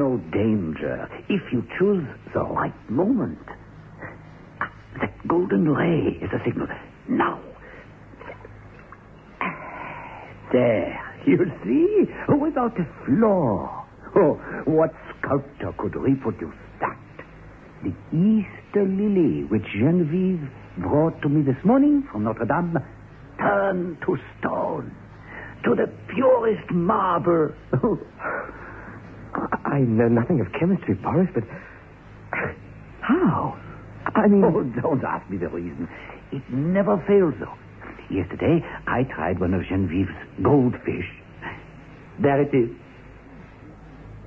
No danger if you choose the right moment. That golden ray is a signal. Now. There. You see? Without a flaw. Oh, what sculptor could reproduce that? The Easter lily which Genevieve brought to me this morning from Notre Dame turned to stone, to the purest marble. I know nothing of chemistry, Boris, but. How? I mean. Oh, don't ask me the reason. It never fails, though. Yesterday, I tried one of Genevieve's goldfish. There it is.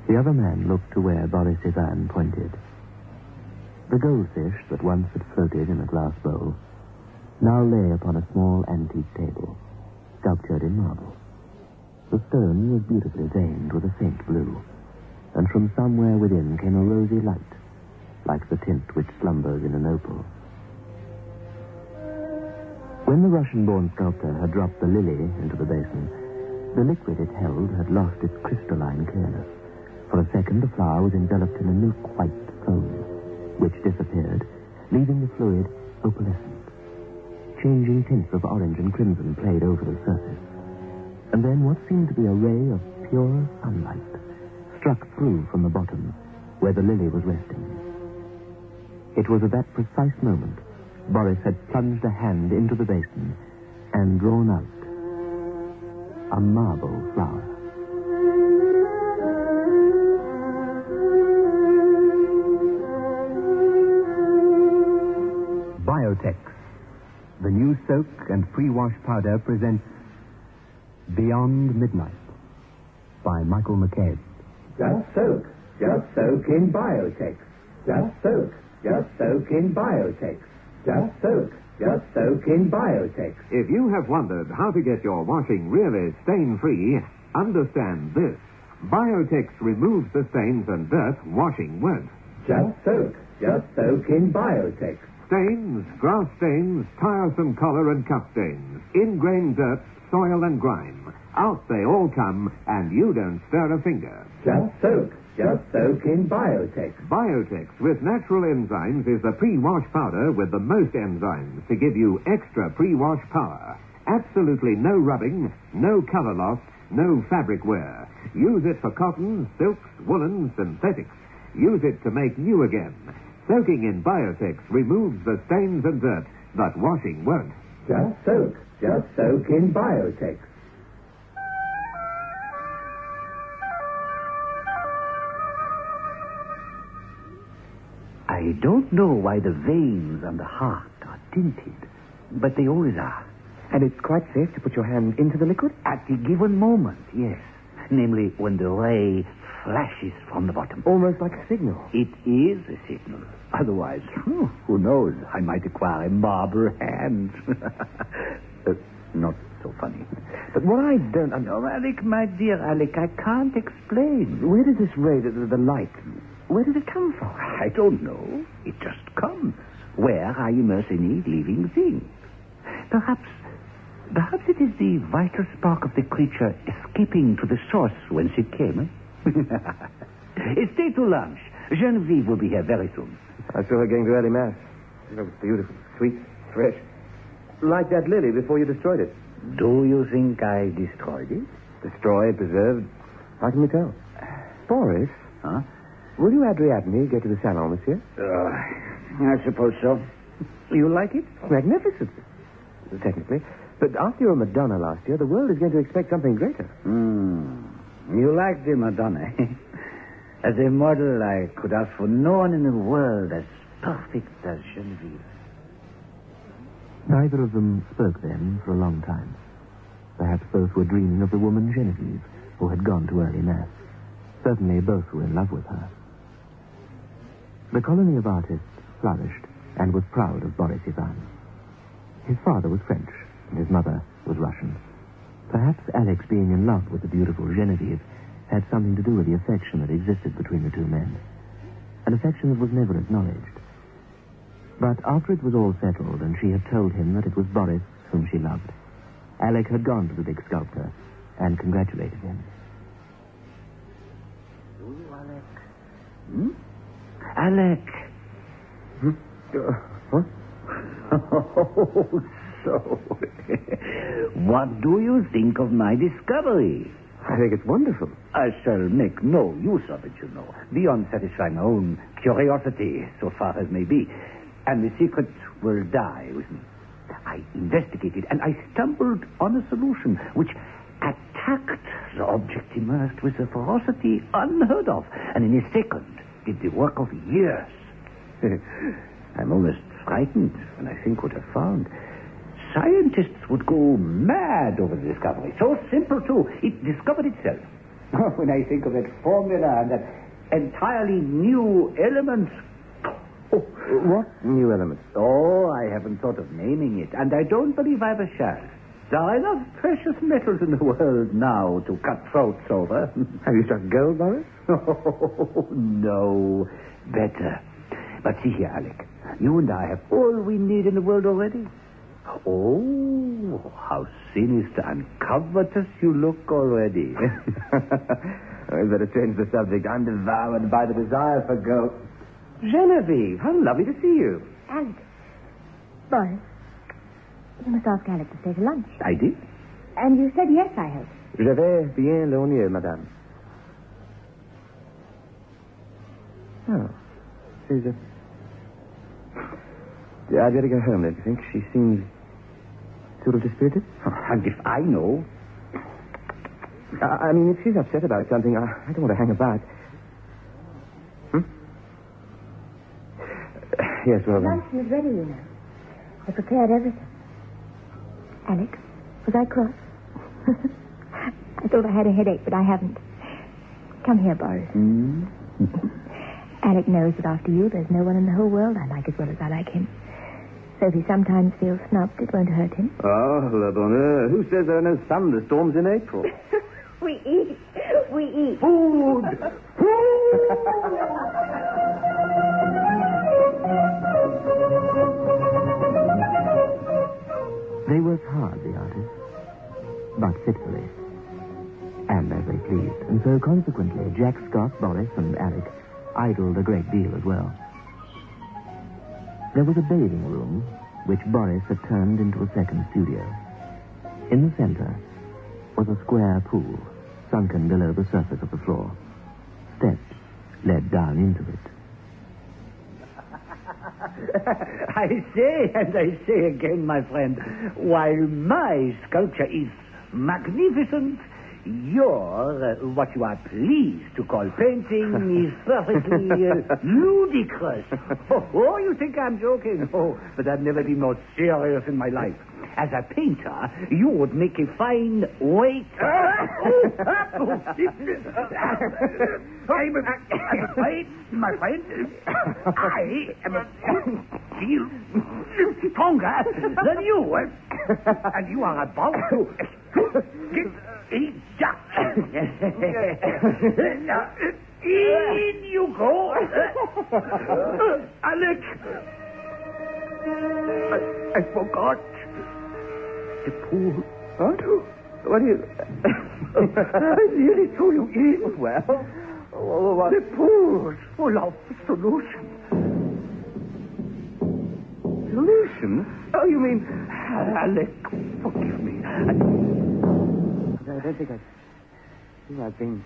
The other man looked to where Boris Ivan pointed. The goldfish that once had floated in a glass bowl now lay upon a small antique table, sculptured in marble. The stone was beautifully veined with a faint blue, and from somewhere within came a rosy light, like the tint which slumbers in an opal. When the Russian-born sculptor had dropped the lily into the basin, the liquid it held had lost its crystalline clearness. For a second, the flower was enveloped in a milk-white foam, which disappeared, leaving the fluid opalescent. Changing tints of orange and crimson played over the surface. And then what seemed to be a ray of pure sunlight struck through from the bottom, where the lily was resting. It was at that precise moment Boris had plunged a hand into the basin and drawn out a marble flower. Biotex, the new soak and pre-wash powder presents Beyond Midnight by Michael McCabe. Just soak. Just soak in Biotex. Just soak. Just soak in Biotex. Just soak. Just soak in Biotex. If you have wondered how to get your washing really stain-free, understand this. Biotex removes the stains and dirt washing won't. Just soak. Just soak in Biotex. Stains, grass stains, tiresome collar and cuff stains, ingrained dirt, soil and grime. Out they all come, and you don't stir a finger. Just soak. Just soak in Biotex. Biotex with natural enzymes is the pre-wash powder with the most enzymes to give you extra pre-wash power. Absolutely no rubbing, no color loss, no fabric wear. Use it for cottons, silks, woolens, synthetics. Use it to make new again. Soaking in Biotex removes the stains and dirt, but washing won't. Just soak. Just soak in Biotex. I don't know why the veins on the heart are tinted, but they always are. And it's quite safe to put your hand into the liquid? At the given moment, yes. Namely, when the ray flashes from the bottom. Almost like a signal. It is a signal. Otherwise, who knows? I might acquire a marble hand. Not so funny. But what I don't un- No, Alec, my dear Alec, I can't explain. Where does this ray, the, the, light, where does it come from? I don't know. It just comes. Where I immerse any living thing. Perhaps, perhaps it is the vital spark of the creature escaping to the source whence it came. Eh? Stay to lunch. Genevieve will be here very soon. I saw her going to early mass. It was beautiful, sweet, fresh. Like that lily before you destroyed it. Do you think I destroyed it? Destroyed, preserved. How can we tell? Boris, Huh? will you Adriatne get to the salon, monsieur? Uh, I suppose so. You like it? Magnificent. Technically. But after your Madonna last year, the world is going to expect something greater. Hmm. You like the Madonna. as a model, I could ask for no one in the world as perfect as Genevieve. Neither of them spoke then for a long time. Perhaps both were dreaming of the woman Genevieve, who had gone to early mass. Certainly both were in love with her. The colony of artists flourished and was proud of Boris Ivan. His father was French, and his mother was Russian. Perhaps Alex being in love with the beautiful Genevieve had something to do with the affection that existed between the two men. An affection that was never acknowledged. But after it was all settled and she had told him that it was Boris whom she loved, Alec had gone to the big sculptor and congratulated him. Do you, Alec? Hmm? Alec. Uh, what? Oh, so. what do you think of my discovery? I think it's wonderful. I shall make no use of it, you know, beyond satisfying my own curiosity, so far as may be. And the secret will die with me. I investigated, and I stumbled on a solution which attacked the object immersed with a ferocity unheard of, and in a second did the work of years. I'm almost frightened when I think what I've found. Scientists would go mad over the discovery. So simple, too. It discovered itself. when I think of that formula and that entirely new element. Oh, What new element? oh, I haven't thought of naming it, and I don't believe I ever shall. There are enough precious metals in the world now to cut throats over. Have you struck gold, Boris? Oh, no. Better. But see here, Alec. You and I have all we need in the world already. Oh, how sinister and covetous you look already. we better change the subject. I'm devoured by the desire for gold. Genevieve, how lovely to see you. Alec. Boris, you must ask Alec to stay to lunch. I did. And you said yes, I hope. Je vais bien l'honneur, madame. Oh, she's a... Yeah, I'd better go home, don't you think? She seems sort of dispirited. And oh, if I know, I, I mean, if she's upset about something, I, I don't want to hang about. Hmm? Yes, well, then. Luncheon is ready, you know. I prepared everything. Alec, was I cross? I thought I had a headache, but I haven't. Come here, Boris. hmm? Alec knows that after you, there's no one in the whole world I like as well as I like him. So if he sometimes feels snubbed, it won't hurt him. Oh, la bonheur. Who says there are no thunderstorms in April? we eat. We eat. Food! food! They worked hard, the artists, but fitfully. And as they pleased. And so, consequently, Jack Scott, Boris, and Alec idled a great deal as well. There was a bathing room, which Boris had turned into a second studio. In the center was a square pool, sunken below the surface of the floor. Steps led down into it. I say, and I say again, my friend, while my sculpture is magnificent, your, uh, what you are pleased to call painting, is perfectly uh, ludicrous. Oh, oh, you think I'm joking? Oh, but I've never been more serious in my life. As a painter, you would make a fine waiter. I'm afraid, my friend, I am a feel stronger than you. And you are about to get Now, in you go. Alec. I, I forgot. The pool. What? What do you... I nearly threw you in. well, oh, oh, oh what... The pool's full of solution. Solution? Oh, you mean... Alec, forgive me. I don't think I... think I've been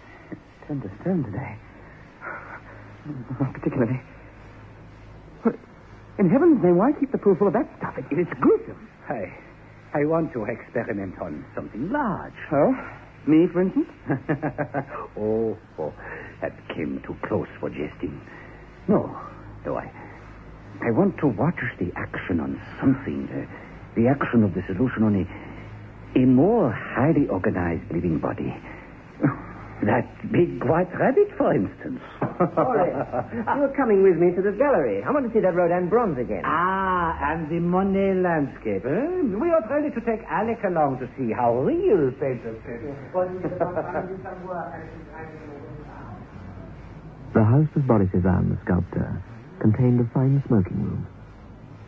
turned to stone today. Not particularly. What- In heaven's name, why keep the pool full of that stuff? It, it's gruesome. I, I want to experiment on something large. Oh? Me, for instance? oh, oh, that came too close for jesting. No, no, I, I want to watch the action on something, uh, the action of the solution on a, a more highly organized living body. That big white rabbit, for instance. You're coming with me to the gallery. I want to see that Rodin bronze again. Ah, and the Monet landscape. eh? We ought really to take Alec along to see how real painters paint. The house of Boris Ivan, the sculptor, contained a fine smoking room.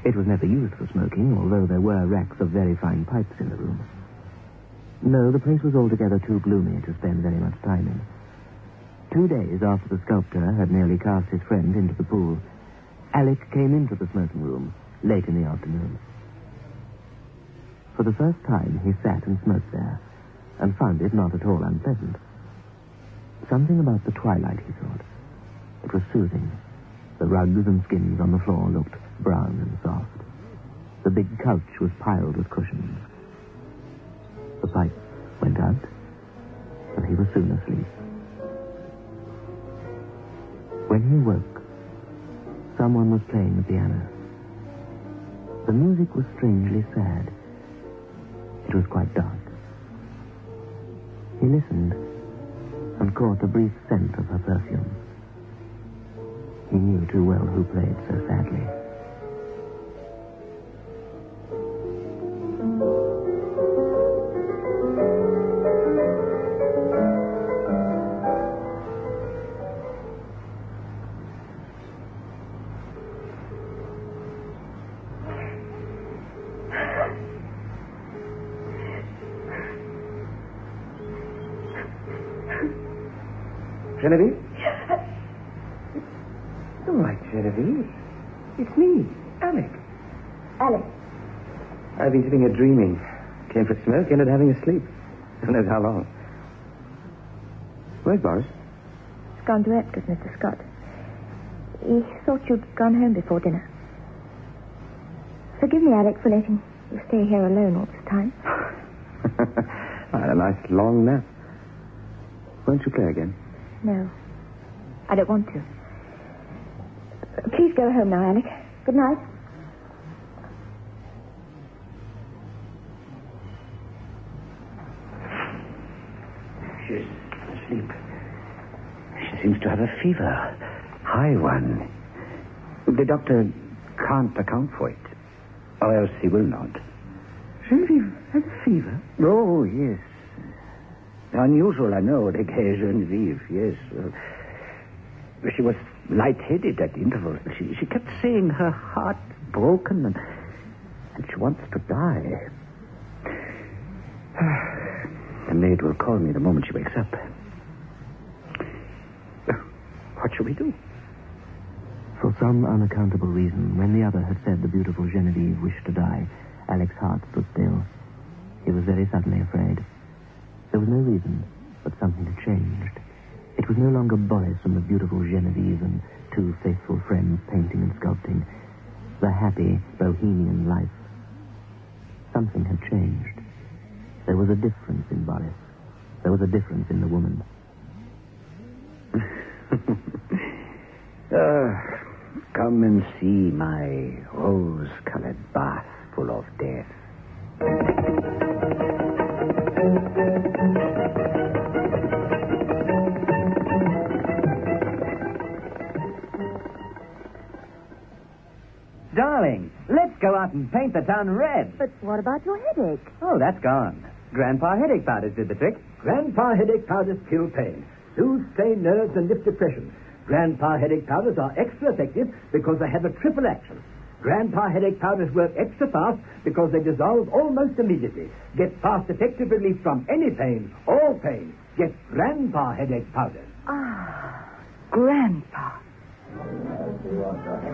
It was never used for smoking, although there were racks of very fine pipes in the room. No, the place was altogether too gloomy to spend very much time in. Two days after the sculptor had nearly cast his friend into the pool, Alec came into the smoking room late in the afternoon. For the first time, he sat and smoked there, and found it not at all unpleasant. Something about the twilight, he thought. It was soothing. The rugs and skins on the floor looked brown and soft. The big couch was piled with cushions. The pipe went out, and he was soon asleep. When he woke, someone was playing the piano. The music was strangely sad. It was quite dark. He listened and caught a brief scent of her perfume. He knew too well who played so sadly. Genevieve? All right, Genevieve. It's me, Alec. Alec. I've been sitting here dreaming. Came for a smoke, ended having a sleep. Who knows how long. Where's Boris? He's gone to Epcot, Mr. Scott. He thought you'd gone home before dinner. Forgive me, Alec, for letting you stay here alone all this time. I had a nice long nap. Won't you play again? No. I don't want to. Please go home now, Alec. Good night. She's asleep. She seems to have a fever. High one. The doctor can't account for it. Or else he will not. Genevieve has a fever. Oh, yes. Unusual, I know, the gay Genevieve, yes. Uh, she was light-headed at intervals. She, she kept saying her heart broken and, and she wants to die. The maid will call me the moment she wakes up. What shall we do? For some unaccountable reason, when the other had said the beautiful Genevieve wished to die, Alec's heart stood still. He was very suddenly afraid. There was no reason, but something had changed. It was no longer Boris and the beautiful Genevieve and two faithful friends painting and sculpting. The happy, bohemian life. Something had changed. There was a difference in Boris. There was a difference in the woman. Ah, come and see my rose-colored bath full of death. Darling, let's go out and paint the town red. But what about your headache? Oh, that's gone. Grandpa headache powders did the trick. Grandpa headache powders kill pain, soothe strained nerves, and lift depression. Grandpa headache powders are extra effective because they have a triple action. Grandpa headache powders work extra fast because they dissolve almost immediately. Get fast, effective relief from any pain, all pain. Get Grandpa headache powders. Ah, Grandpa.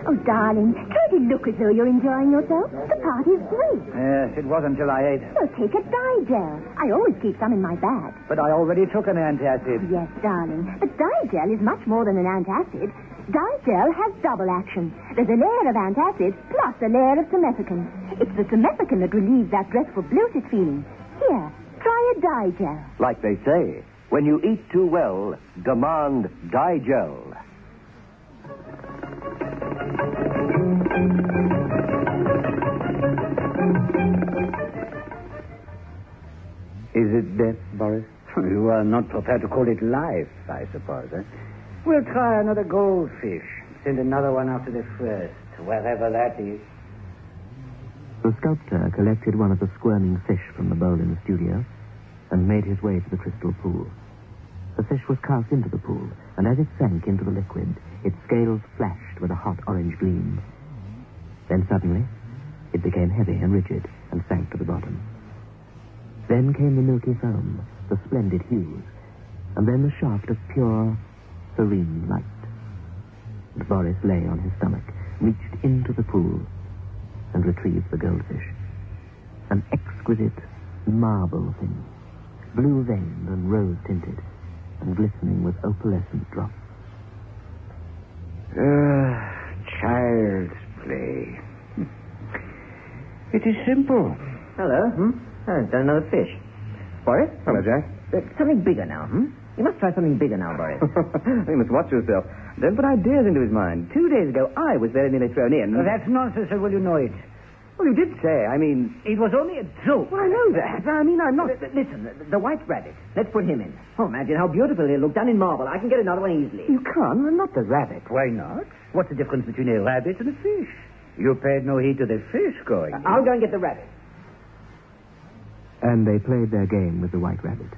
Oh, darling, can't it look as though you're enjoying yourself? The party's great. Yes, it was until I ate. Well, take a Digel. I always keep some in my bag. But I already took an antacid. Yes, darling. But Digel is much more than an antacid. Digel has double action. There's a layer of antacid plus a layer of simethicone. It's the simethicone that relieves that dreadful bloated feeling. Here, try a Digel. Like they say, when you eat too well, demand Digel. Is it death, Boris? You are not prepared to call it life, I suppose, eh? We'll try another goldfish. Send another one after the first, wherever that is. The sculptor collected one of the squirming fish from the bowl in the studio and made his way to the crystal pool. The fish was cast into the pool, and as it sank into the liquid, its scales flashed with a hot orange gleam. Then suddenly, it became heavy and rigid and sank to the bottom. Then came the milky foam, the splendid hues, and then the shaft of pure, serene light. And Boris lay on his stomach, reached into the pool, and retrieved the goldfish. An exquisite marble thing, blue veined and rose tinted, and glistening with opalescent drops. Ah, child's play. It is simple. Hello. Hmm? Oh, done another fish. Boris? Hello, Jack. Uh, something bigger now, hmm? You must try something bigger now, Boris. you must watch yourself. Don't put ideas into his mind. Two days ago, I was very nearly thrown in. Oh, that's nonsense, or will you know it? Well, you did say. I mean, It was only a joke. well, I know that. I mean, I'm not. Uh, listen, the, the white rabbit. Let's put him in. Oh, imagine how beautiful he'll look done in marble. I can get another one easily. You can't. Not the rabbit. Why not? What's the difference between a rabbit and a fish? You paid no heed to the fish going. Uh, I'll go and get the rabbit. And they played their game with the white rabbit.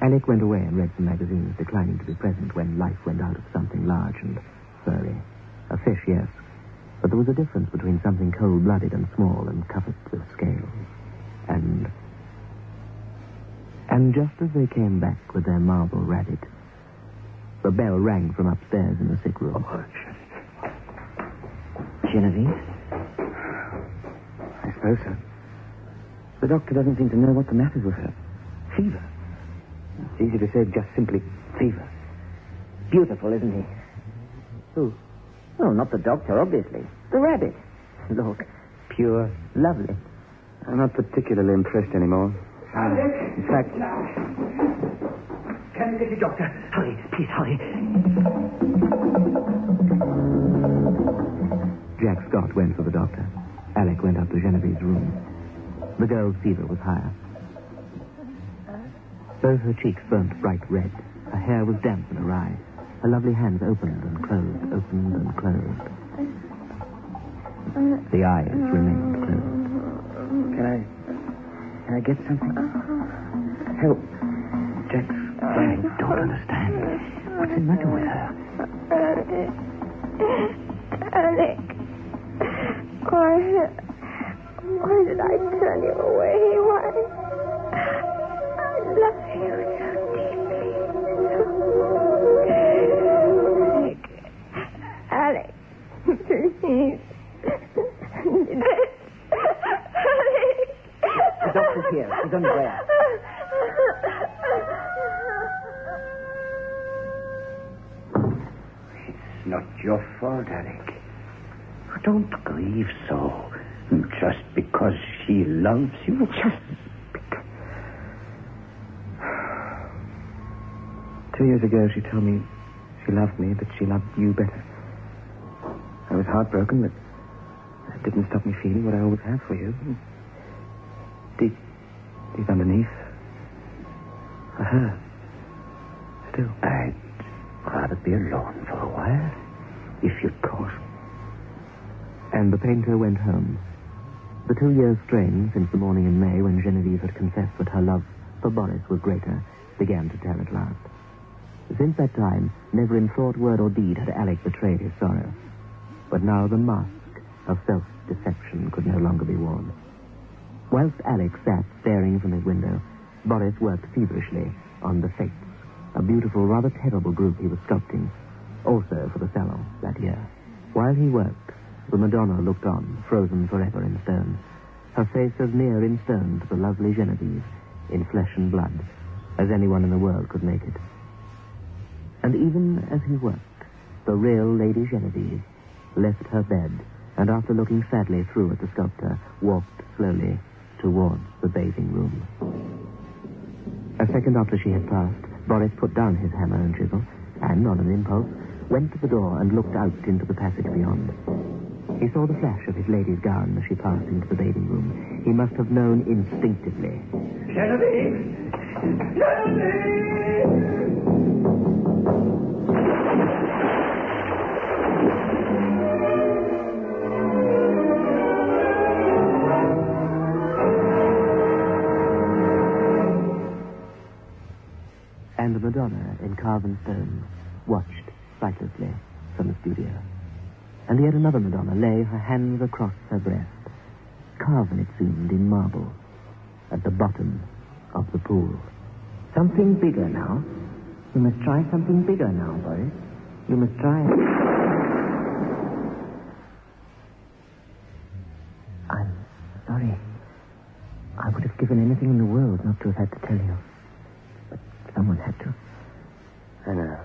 Alec went away and read some magazines, declining to be present when life went out of something large and furry. A fish, yes. But there was a difference between something cold-blooded and small and covered with scales. And... And just as they came back with their marble rabbit, the bell rang from upstairs in the sick room. Oh, Genevieve? I suppose so. The doctor doesn't seem to know what the matter with her. Fever. It's easy to say just simply fever. Beautiful, isn't he? Who? Oh, not the doctor, obviously. The rabbit. Look, pure, lovely. I'm not particularly impressed anymore. Ah, in fact, Can you get the doctor? Hurry, please hurry. Jack Scott went for the doctor. Alec went up to Genevieve's room. The girl's fever was higher. Both her cheeks burnt bright red. Her hair was damp and awry. Her lovely hands opened and closed, opened and closed. The eyes remained closed. can I. Can I get something? Help. Jack. I don't understand. What's the matter with her? Alec. Why, why did I turn you away? Why? I love deeply. Alec. Alec. Please. Alec. The doctor's here. He's on way. It's not your fault, Alec. Don't grieve so. Just because she loves you. Just Two years ago, she told me she loved me, but she loved you better. I was heartbroken, but that didn't stop me feeling what I always have for you. Deep, deep underneath, for her. Still. I'd rather be alone for a while, if you'd cause. And the painter went home. The two years' strain since the morning in May when Genevieve had confessed that her love for Boris was greater began to tell at last. Since that time, never in thought, word, or deed had Alec betrayed his sorrow. But now the mask of self-deception could no longer be worn. Whilst Alec sat staring from his window, Boris worked feverishly on the Fates, a beautiful, rather terrible group he was sculpting, also for the Salon that year. While he worked, the Madonna looked on, frozen forever in stone, her face as near in stone to the lovely Genevieve, in flesh and blood, as anyone in the world could make it. And even as he worked, the real Lady Genevieve left her bed and, after looking sadly through at the sculptor, walked slowly towards the bathing room. A second after she had passed, Boris put down his hammer and chisel and, on an impulse, went to the door and looked out into the passage beyond. He saw the flash of his lady's gown as she passed into the bathing room. He must have known instinctively. Genevieve! Genevieve! Madonna, in carven stone, watched sightlessly from the studio. And yet another Madonna lay, her hands across her breast, carven, it seemed, in marble, at the bottom of the pool. Something bigger now. You must try something bigger now, Boris. You must try. it. I'm sorry. I would have given anything in the world not to have had to tell you. Someone had to. I know.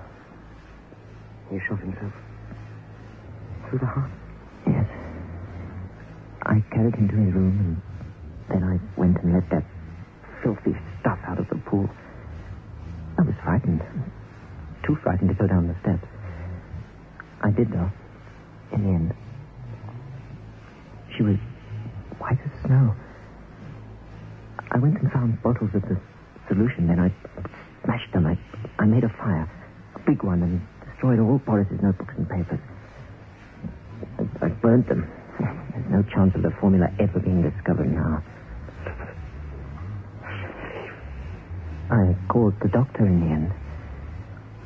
He shot himself. Through the heart? Yes. I carried him to his room, and then I went and let that filthy stuff out of the pool. I was frightened. Too frightened to go down the steps. I did, though. In the end. She was white as snow. I went and found bottles of the solution. Then I smashed them. I, I made a fire. A big one, and destroyed all Boris's notebooks and papers. I, I burnt them. There's no chance of the formula ever being discovered now. I called the doctor in the end.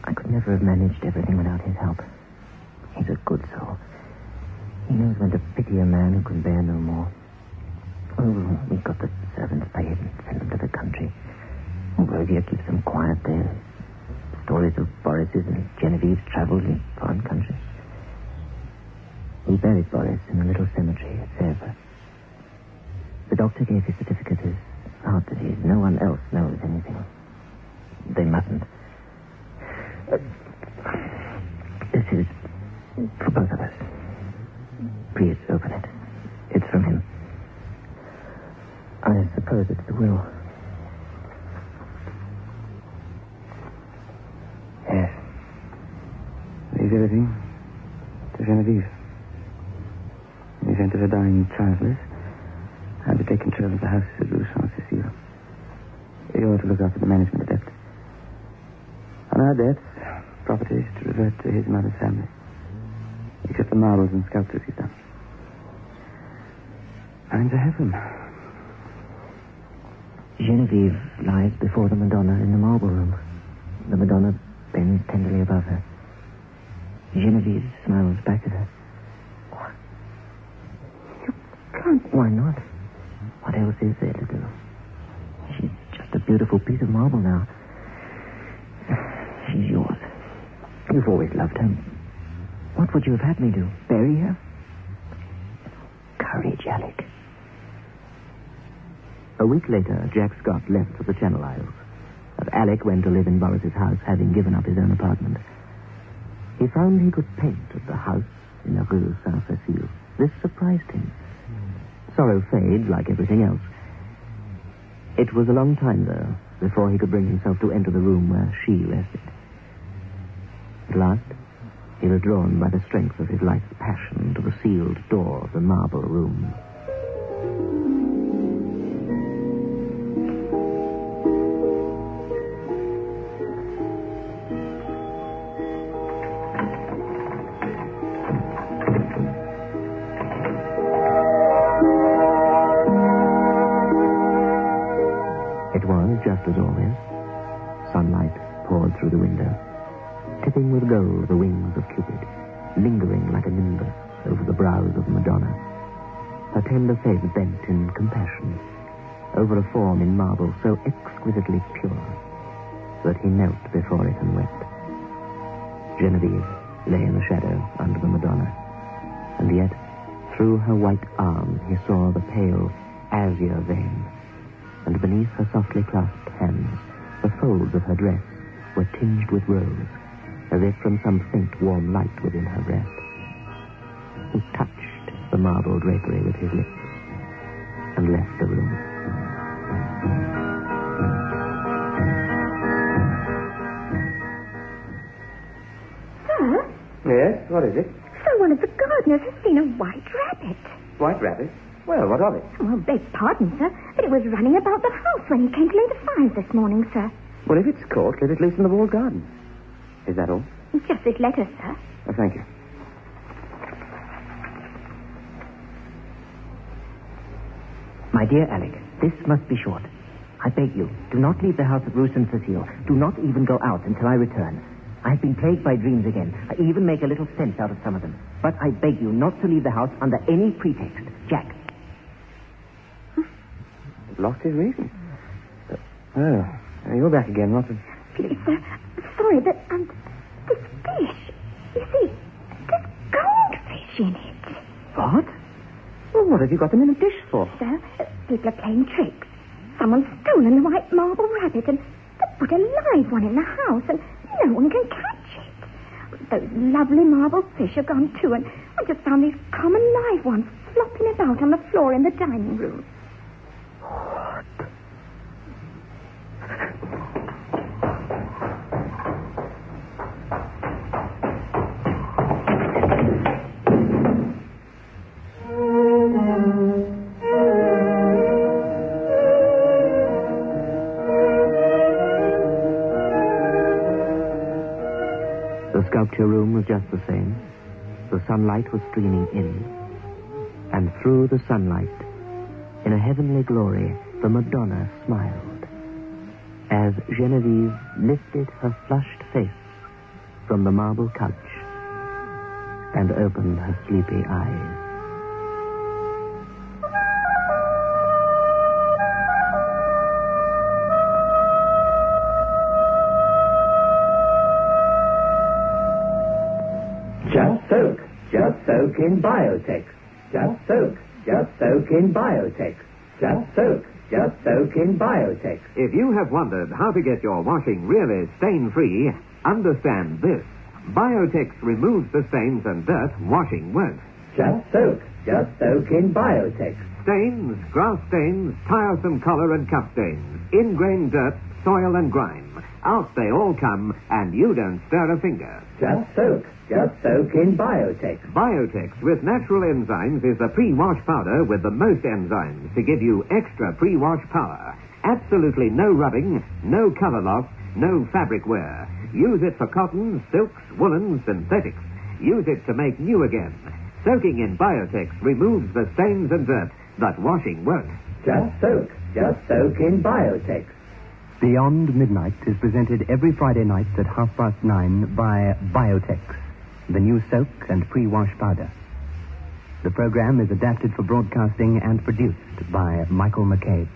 I could never have managed everything without his help. He's a good soul. He knows when to pity a man who can bear no more. Oh, we got the servants paid and sent them to the country. Rhodia keeps them quiet there. Stories of Boris's and Genevieve's travels in foreign countries. We buried Boris in a little cemetery at Sèvres. The doctor gave his certificate as heart disease. No one else knows anything. They mustn't. This is for both of us. Please open it. It's from him. I suppose it's the will. Yes. Leaves everything to Genevieve. Er in the event of her dying childless, I'll be take control of the house at Rue Saint Cecile. You're to look after the management of debts. On ah, our debts, property is to revert to his mother's family. Except the marbles and sculptures he's done. Mine to have them. Genevieve lies before the Madonna in the marble room. The Madonna bends tenderly above her. Genevieve smiles back at her. What? You can't. Why not? What else is there to do? She's just a beautiful piece of marble now. She's yours. You've always loved her. What would you have had me do? Bury her? Courage, Alec. A week later, Jack Scott left for the Channel Isles. But Alec went to live in Boris's house, having given up his own apartment. He found he could paint at the house in the Rue Saint-Cécile. This surprised him. Sorrow fades like everything else. It was a long time, though, before he could bring himself to enter the room where she rested. At last, he was drawn by the strength of his life's passion to the sealed door of the marble room. Exquisitely pure that he knelt before it and wept. Genevieve lay in the shadow under the Madonna, and yet through her white arm he saw the pale azure vein and beneath her softly clasped hands, the folds of her dress were tinged with rose, as if from some faint warm light within her breast. He touched the marble drapery with his lips and left the room. Yes? What is it? sir, one of the gardeners has seen a white rabbit. White rabbit? Well, what of it? Well, beg pardon, sir, but it was running about the house when he came to lay the fires this morning, sir. Well, if it's caught, let it loose in the walled garden. Is that all? Just this letter, sir. Oh, thank you. My dear Alec, this must be short. I beg you, do not leave the house at Rue Saint Cecile. Do not even go out until I return. I have been plagued by dreams again. I even make a little sense out of some of them. But I beg you not to leave the house under any pretext. Jack. Lost his reason. Oh, you're back again, Watson. Please, sir, sorry, but um, this dish, you see, there's goldfish in it. What? Well, what have you got them in a dish for? Sir, uh, people are playing tricks. Someone's stolen the white marble rabbit and they put a live one in the house and no one can catch it. Those lovely marble fish have gone too and I just found these common live ones flopping about on the floor in the dining room. Sculpture room was just the same. The sunlight was streaming in. And through the sunlight, in a heavenly glory, the Madonna smiled. As Genevieve lifted her flushed face from the marble couch and opened her sleepy eyes. Soak in Biotex. Just soak. Just soak in Biotex. Just soak. Just soak in Biotex. If you have wondered how to get your washing really stain free, understand this. Biotex removes the stains and dirt washing won't. Just soak. Just soak in Biotex. Stains, grass stains, tiresome collar and cup stains, ingrained dirt, soil and grime. Out they all come, and you don't stir a finger. Just soak. Just soak in Biotex. Biotex with natural enzymes is the pre-wash powder with the most enzymes to give you extra pre-wash power. Absolutely no rubbing, no color loss, no fabric wear. Use it for cottons, silks, woolens, synthetics. Use it to make new again. Soaking in Biotex removes the stains and dirt that washing won't. Just soak. Just soak in Biotex. Beyond Midnight is presented every Friday night at half past nine by Biotex, the new soak and pre-wash powder. The program is adapted for broadcasting and produced by Michael McCabe.